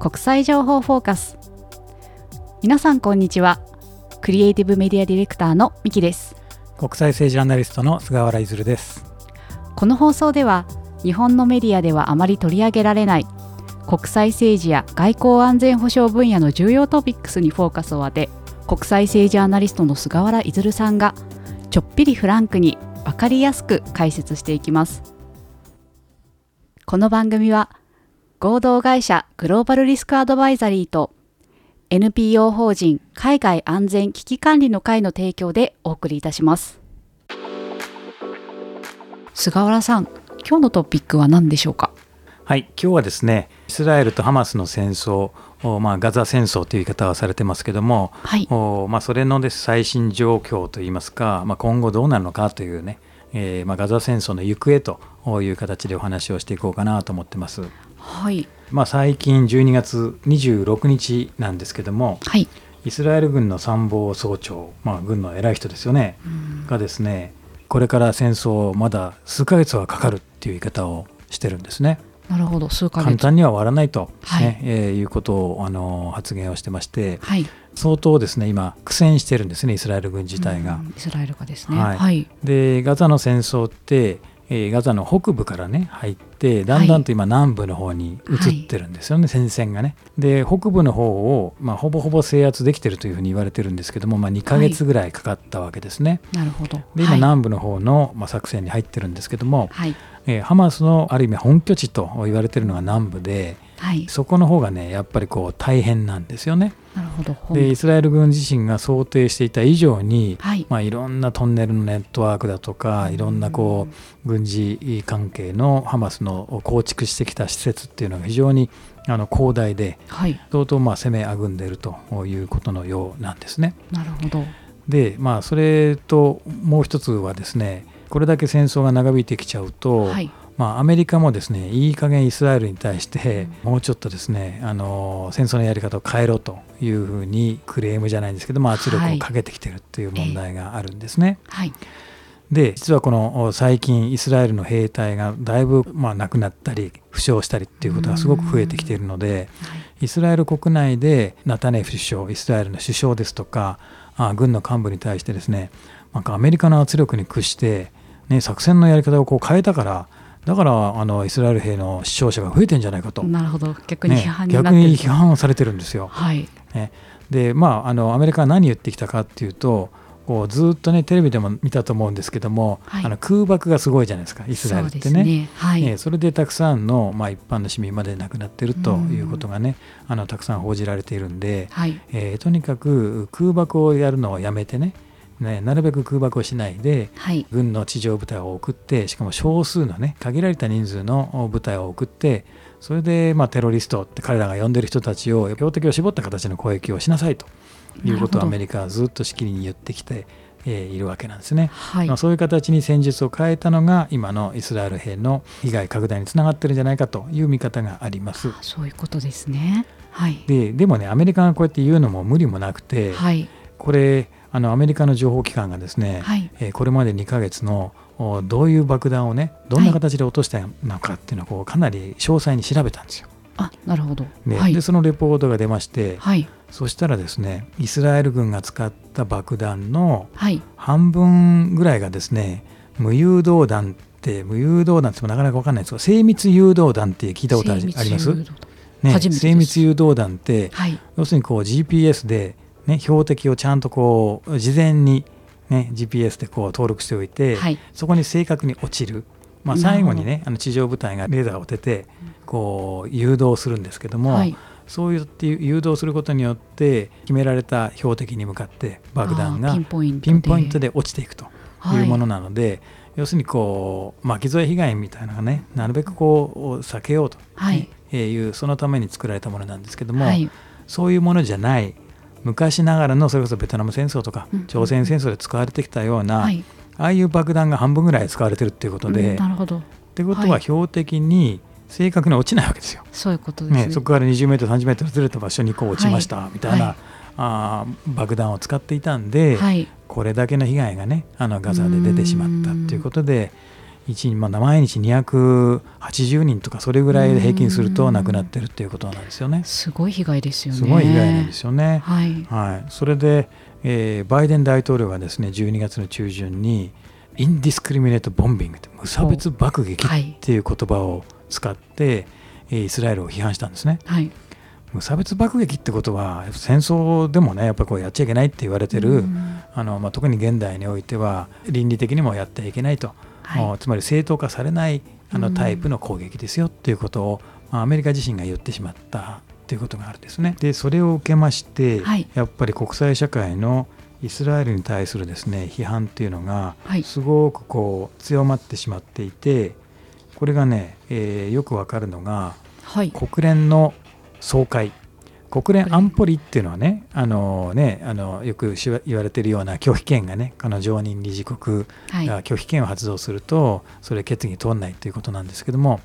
国際情報フォーカス。皆さんこんにちは。クリエイティブメディアディレクターのミキです。国際政治アナリストの菅原出です。この放送では日本のメディアではあまり取り上げられない国際政治や外交安全保障分野の重要トピックスにフォーカスを当て国際政治アナリストの菅原出さんがちょっぴりフランクに分かりやすく解説していきます。この番組は合同会社グローバルリスクアドバイザリーと NPO 法人海外安全危機管理の会の提供でお送りいたします。菅原さん今日のトピックは何でしょうか？はい今日はですねイスラエルとハマスの戦争まあ、ガザ戦争という言い方はされてますけども、はい。おまあ、それのです最新状況といいますか、まあ、今後どうなるのかというね、えーまあ、ガザ戦争の行方という形でお話をしていこうかなと思ってます。はい。まあ、最近12月26日なんですけども、はい、イスラエル軍の参謀総長、まあ、軍の偉い人ですよね、がですねこれから戦争まだ数ヶ月はかかるっていう言い方をしてるんですね。なるほど。数簡単には終わらないと、ねはい。えー、いうことをあの発言をしてまして、はい、相当ですね今苦戦してるんですねイスラエル軍自体が。イスラエルがですね、はい、はい、でガザの戦争ってえー、ガザの北部からね入ってだんだんと今南部の方に移ってるんですよね、はい、戦線がね。で北部の方を、まあ、ほぼほぼ制圧できてるというふうに言われてるんですけども、まあ、2か月ぐらいかかったわけですね。はい、なるほどで今、南部の方の、まあ、作戦に入ってるんですけども、はい、えー、ハマスのある意味本拠地と言われてるのが南部で。はい、そこの方がねやっぱりこう大変なんですよね。なるほど。でイスラエル軍自身が想定していた以上に、はい。まあ、いろんなトンネルのネットワークだとかいろんなこう軍事関係のハマスの構築してきた施設っていうのが非常にあの広大で、はい、相当まあ攻めあぐんでいるということのようなんですね。なるほど。でまあそれともう一つはですねこれだけ戦争が長引いてきちゃうと、はい、まあ、アメリカもですねいい加減イスラエルに対してもうちょっとですねあの戦争のやり方を変えろというふうにクレームじゃないんですけども圧力をかけてきてるっていう問題があるんですね。はい、で実はこの最近イスラエルの兵隊がだいぶまあ亡くなったり負傷したりっていうことがすごく増えてきているので、イスラエル国内でナタネフ首相イスラエルの首相ですとかあ軍の幹部に対してですねなんかアメリカの圧力に屈して、ね、作戦のやり方をこう変えたからだからあのイスラエル兵の死傷者が増えてんじゃないかと。なるほど。逆に批判に、ね、逆に批判されてるんですよ。はい。ね、でまああのアメリカは何言ってきたかっていうとこうずっとねテレビでも見たと思うんですけども、はい、あの空爆がすごいじゃないですかイスラエルってね。ね。はい、えそれでたくさんの、まあ、一般の市民まで亡くなってるということがねあのたくさん報じられているんで、はい、えー、とにかく空爆をやるのをやめてねね、なるべく空爆をしないで、はい、軍の地上部隊を送ってしかも少数のね限られた人数の部隊を送ってそれで、まあ、テロリストって彼らが呼んでる人たちを標的を絞った形の攻撃をしなさいということをアメリカはずっとしきりに言ってきて、えー、いるわけなんですね、はい、まあ、そういう形に戦術を変えたのが今のイスラエル兵の被害拡大につながってるんじゃないかという見方があります。そういうことですね、はい、ででもねアメリカがこうやって言うのも無理もなくて、はい、これあのアメリカの情報機関がですね、はい、えー、これまで2ヶ月のどういう爆弾をねどんな形で落としたのかっていうのをこうかなり詳細に調べたんですよ。あなるほど、ね、はい、でそのレポートが出まして、はい、そしたらですねイスラエル軍が使った爆弾の半分ぐらいがですね無誘導弾って無誘導弾ってもなかなか分かんないですが精密誘導弾って聞いたことあります？ね、精密誘導弾って、はい、要するにこう GPS でね、標的をちゃんとこう事前に、ね、GPS でこう登録しておいて、はい、そこに正確に落ちる、まあ、最後にねあの地上部隊がレーダーを当ててこう誘導するんですけども、はい、そうやって誘導することによって決められた標的に向かって爆弾がピンポイントで。落ちていくというものなので、はい、要するにこう巻き添え被害みたいなのがねなるべくこう避けようとい。う、そのために作られたものなんですけども、そういうものじゃない昔ながらのそれこそベトナム戦争とか朝鮮戦争で使われてきたような、ああいう爆弾が半分ぐらい使われてるっていうことで、なるほど。ってことは標的に正確に落ちないわけですよ。そういうことですね、ね、そこから20メートル30メートルずれた場所にこう落ちました、みたいな、はい、あ爆弾を使っていたんで、はい、これだけの被害がねあのガザで出てしまったということで1まあ、毎日280人とかそれぐらいで平均すると亡くなってるっていうことなんですよね。すごい被害ですよね。すごい被害なんですよね。はい、はい、それで、えー、バイデン大統領がですね12月の中旬にインディスクリミネート・ボンビング無差別爆撃っていう言葉を使って、はい、イスラエルを批判したんですね。はい無差別爆撃ってことは戦争でもねやっぱこうやっちゃいけないって言われてる、あのまあ、特に現代においては倫理的にもやってはいけないと、はい、つまり正当化されないあのタイプの攻撃ですよっていうことを、まあ、アメリカ自身が言ってしまったということがあるんですね。でそれを受けまして、はい、やっぱり国際社会のイスラエルに対するですね批判っていうのがすごくこう強まってしまっていてこれがね、えー、よくわかるのが、はい、国連の総会国連安保理っていうのはねあのねあのよく言われているような拒否権がねこの常任理事国が拒否権を発動するとそれ決議通らないということなんですけども、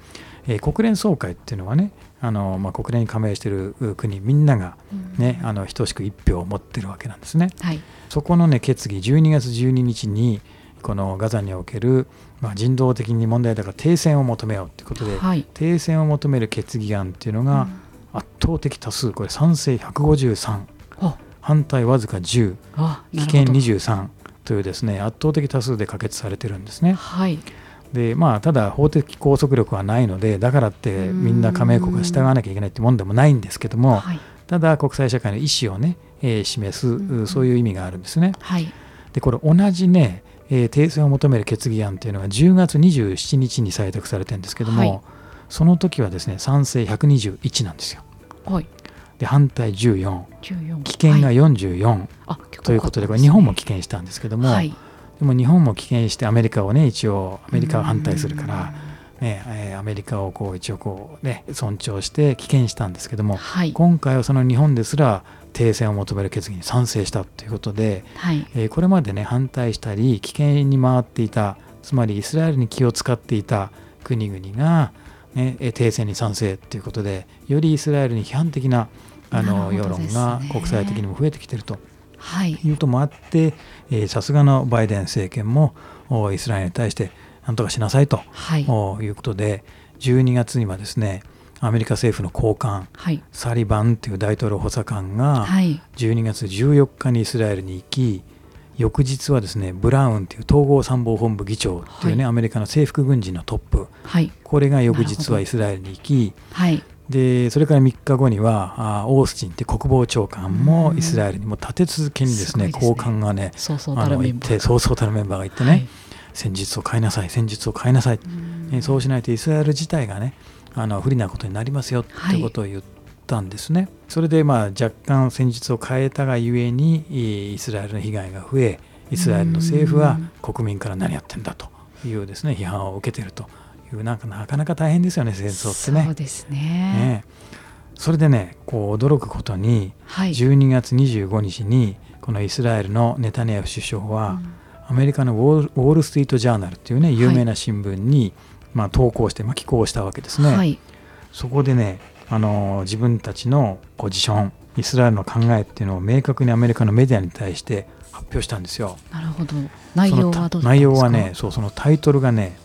えー、国連総会っていうのはねあの、まあ、国連に加盟している国みんながね、うん、あの等しく1票を持ってるわけなんですね。はい、そこのね決議12月12日にこのガザにおける、まあ、人道的に問題だから停戦を求めようということで、はい、停戦を求める決議案っていうのが、うん圧倒的多数これ賛成153反対わずか10棄権23というですね圧倒的多数で可決されてるんですね。はい、でまあ、ただ法的拘束力はないのでだからってみんな加盟国が従わなきゃいけないってもんでもないんですけども、はい、ただ国際社会の意思をね、えー、示すそういう意味があるんですね。はい、でこれ同じね、えー、停戦を求める決議案というのが10月27日に採択されてるんですけども、その時はですね賛成121なんですよ。はい、で反対14、14棄権が44、はい、ということでこれ日本も棄権したんですけども、はい、でも日本も棄権してアメリカをね一応アメリカは反対するから。ねえー、アメリカをこう一応こう、ね、尊重して棄権したんですけども、はい、今回はその日本ですら停戦を求める決議に賛成したということで、はい、えー、これまでね反対したり棄権に回っていたつまりイスラエルに気を使っていた国々がね、停戦に賛成ということでよりイスラエルに批判的なあの、世論が国際的にも増えてきていると。はい、いうこともあってさすがのバイデン政権もイスラエルに対してなんとかしなさいと、はい、いうことで12月にはですねアメリカ政府の高官、はい、サリバンという大統領補佐官が12月14日にイスラエルに行き翌日はですねブラウンという統合参謀本部議長というね、はい、アメリカの制服軍人のトップ、はい、これが翌日はイスラエルに行き、はい、でそれから3日後にはあオースティンって国防長官もイスラエルにも立て続けにですね、ね、高官がねそうそうたるメンバーそうそうたるメンバーがいてね、はい、戦術を変えなさい戦術を変えなさい、えそうしないとイスラエル自体がねあの不利なことになりますよってことを言ってたんですね。それでまあ若干戦術を変えたがゆえにイスラエルの被害が増えイスラエルの政府は国民から何やってんだというですね批判を受けているというなんかなかなか大変ですよね戦争ってね。そうですね。ね。それでねこう驚くことに、12月25日にこのイスラエルのネタニヤフ首相は、アメリカのウォール・ストリート・ジャーナルっていうね有名な新聞に、まあ、投稿して、まあ、寄稿したわけですね。はい、そこでねあの自分たちのポジションイスラエルの考えっていうのを明確にアメリカのメディアに対して発表したんですよ。なるほど。内容は内容はねそうそのタイトルがね、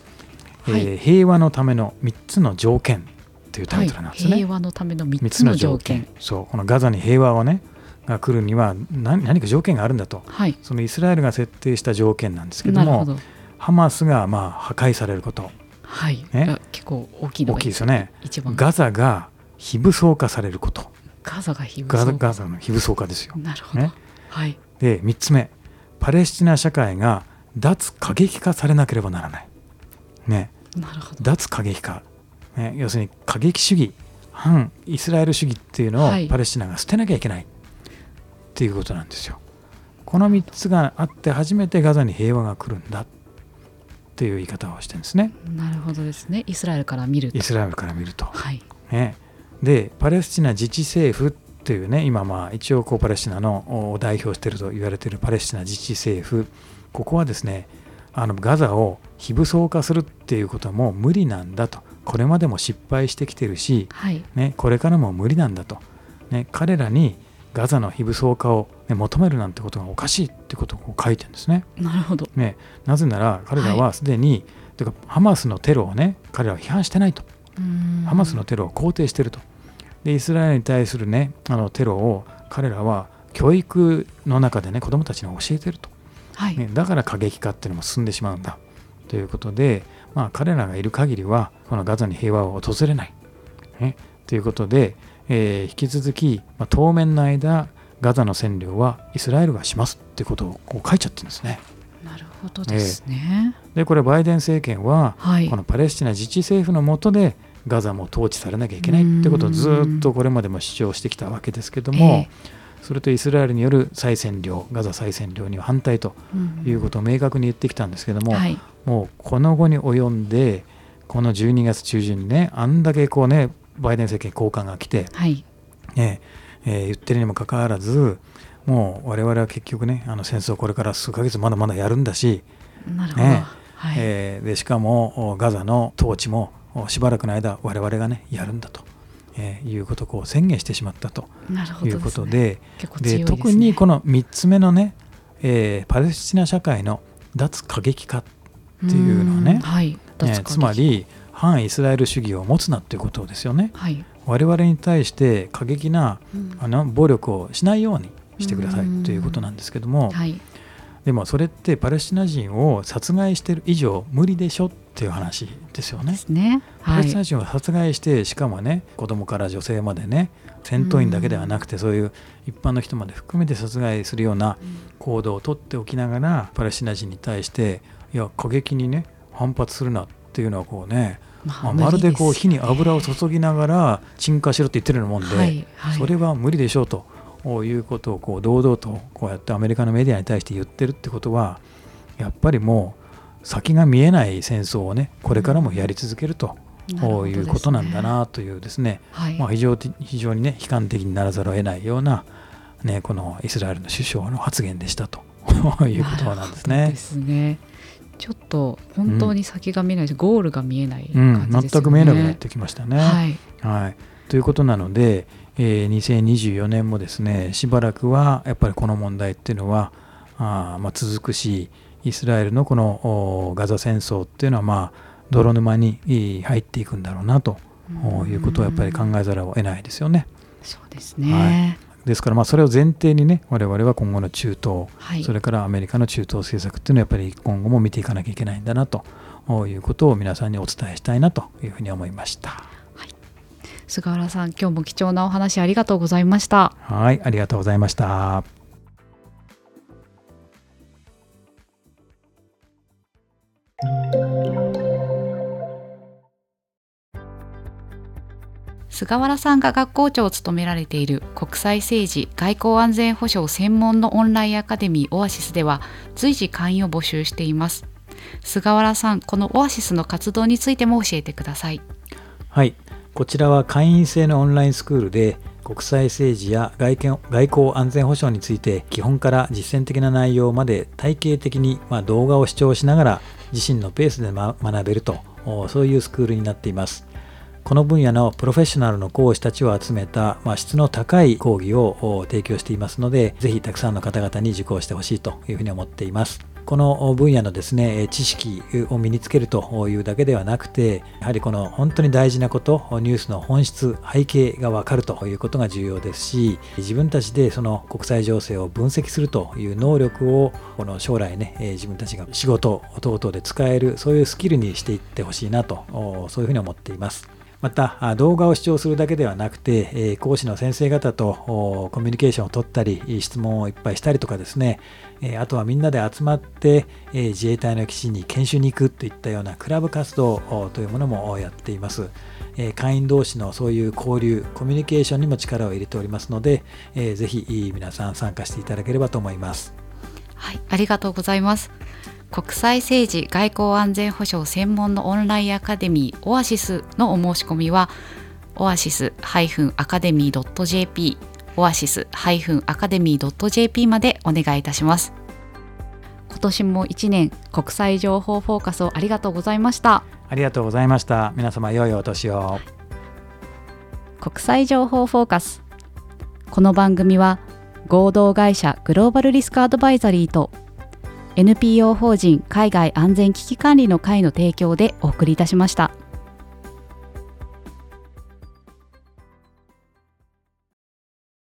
はい、えー、平和のための3つの条件というタイトルなんですね。はい、平和のための3つの条件。そうこのガザに平和をねが来るには何何か条件があるんだと、はい、そのイスラエルが設定した条件なんですけどもハマスがまあ破壊されること、はい。ね、結構大きい大きいですよね。ガザが非武装化されることガザが非武装化ガザの非武装化ですよ。なるほど、ね、はい、で3つ目パレスチナ社会が脱過激化されなければならない。ね、なるほど脱過激化、ね、要するに過激主義反イスラエル主義っていうのをパレスチナが捨てなきゃいけないっていうことなんですよ。この3つがあって初めてガザに平和が来るんだっていう言い方をしてるんですね。なるほどですね。イスラエルから見ると。イスラエルから見ると。はい。ね、でパレスチナ自治政府というね今まあ一応こうパレスチナの代表していると言われているパレスチナ自治政府ここはですねあのガザを非武装化するっていうことはもう無理なんだと。これまでも失敗してきてるし、はい、ね、これからも無理なんだと、ね、彼らにガザの非武装化を、ね、求めるなんてことがおかしいってことを書いてるんですね。なるほど、ね、なぜなら彼らはすでにてかハマスのテロをね彼らは批判してないとハマスのテロを肯定してると。でイスラエルに対するねあのテロを彼らは教育の中でね子どもたちに教えてると、はい。ね、だから過激化っていうのも進んでしまうんだ。ということで、まあ、彼らがいる限りはこのガザに平和を訪れない、ね、ということで、えー、引き続き、まあ、当面の間ガザの占領はイスラエルがします。っていうことをこう書いちゃってるんですね。なるほどですね。えー、でこれバイデン政権は、はい、このパレスチナ自治政府の下でガザも統治されなきゃいけないってことをずっとこれまでも主張してきたわけですけども、えー、それとイスラエルによる再占領ガザ再占領には反対ということを明確に言ってきたんですけども、はい、もうこの後に及んでこの12月中旬にねあんだけこうねバイデン政権高官が来て、はい。ねえー、言ってるにもかかわらずもう我々は結局ねあの戦争これから数ヶ月まだまだやるんだし、ねはい、えー、でしかもガザの統治もしばらくの間我々がねやるんだと。えー、いうことを宣言してしまったと。いうことでで、ね、特にこの3つ目のね、えー、パレスチナ社会の脱過激化っていうのはね、はい、えー、つまり反イスラエル主義を持つなということですよね。はい、我々に対して過激な、あの暴力をしないようにしてくださいということなんですけども、はい、でもそれってパレスチナ人を殺害してる以上無理でしょっていう話ですよね。ね。はい、パレスチナ人を殺害してしかもね子供から女性までね戦闘員だけではなくてそういう一般の人まで含めて殺害するような行動をとっておきながらパレスチナ人に対していや過激にね反発するなっていうのはこうねまあ、まるでこう火に油を注ぎながら鎮火しろって言ってるようなもんで、はいはい、それは無理でしょうということをこう堂々とこうやってアメリカのメディアに対して言ってるってことはやっぱりもう先が見えない戦争をねこれからもやり続けると。いうことなんだなというですね、はい、まあ、非常非常にね悲観的にならざるを得ないような、ね、このイスラエルの首相の発言でしたと。いうことなんですね。ですね。ちょっと本当に先が見えないし、うん、ゴールが見えない感じですね、うん、全く見えなくなってきましたね。はい、はい、ということなので、えー、2024年もですねしばらくはやっぱりこの問題っていうのはあ、まあ、続くしイスラエルのこのガザ戦争っていうのはまあ泥沼に入っていくんだろうなということをやっぱり考えざるを得ないですよね。そうですね、はいですからまあそれを前提にね我々は今後の中東、はい、それからアメリカの中東政策っていうのはやっぱり今後も見ていかなきゃいけないんだなということを皆さんにお伝えしたいなというふうに思いました。はい、菅原さん今日も貴重なお話ありがとうございました。はいありがとうございました。菅原さんが学校長を務められている国際政治外交安全保障専門のオンラインアカデミーオアシスでは随時会員を募集しています。菅原さんこのオアシスの活動についても教えてください。はいこちらは会員制のオンラインスクールで国際政治や外見外交安全保障について基本から実践的な内容まで体系的に、ま動画を視聴しながら自身のペースで、学べるとそういうスクールになっていますこの分野のプロフェッショナルの講師たちを集めた、まあ、質の高い講義を提供していますので、ぜひたくさんの方々に受講してほしいというふうに思っています。この分野のですね、知識を身につけるというだけではなくて、やはりこの本当に大事なこと、ニュースの本質、背景がわかるということが重要ですし、自分たちでその国際情勢を分析するという能力を、この将来ね、自分たちが仕事等々で使える、そういうスキルにしていってほしいなと、そういうふうに思っています。また動画を視聴するだけではなくて講師の先生方とコミュニケーションを取ったり質問をいっぱいしたりとかですねえあとはみんなで集まってえ自衛隊の基地に研修に行くといったようなクラブ活動というものもやっています。え会員同士のそういう交流コミュニケーションにも力を入れておりますのでぜひ皆さん参加していただければと思います。はいありがとうございます。国際政治外交安全保障専門のオンラインアカデミーオアシスのお申し込みはオアシスアカデミー .jp オアシスアカデミー .jp までお願いいたします。今年も1年国際情報フォーカスをありがとうございました。ありがとうございました。皆様良いお年を。国際情報フォーカス。この番組は合同会社グローバルリスクアドバイザリーと NPO 法人海外安全危機管理の会の提供でお送りいたしました。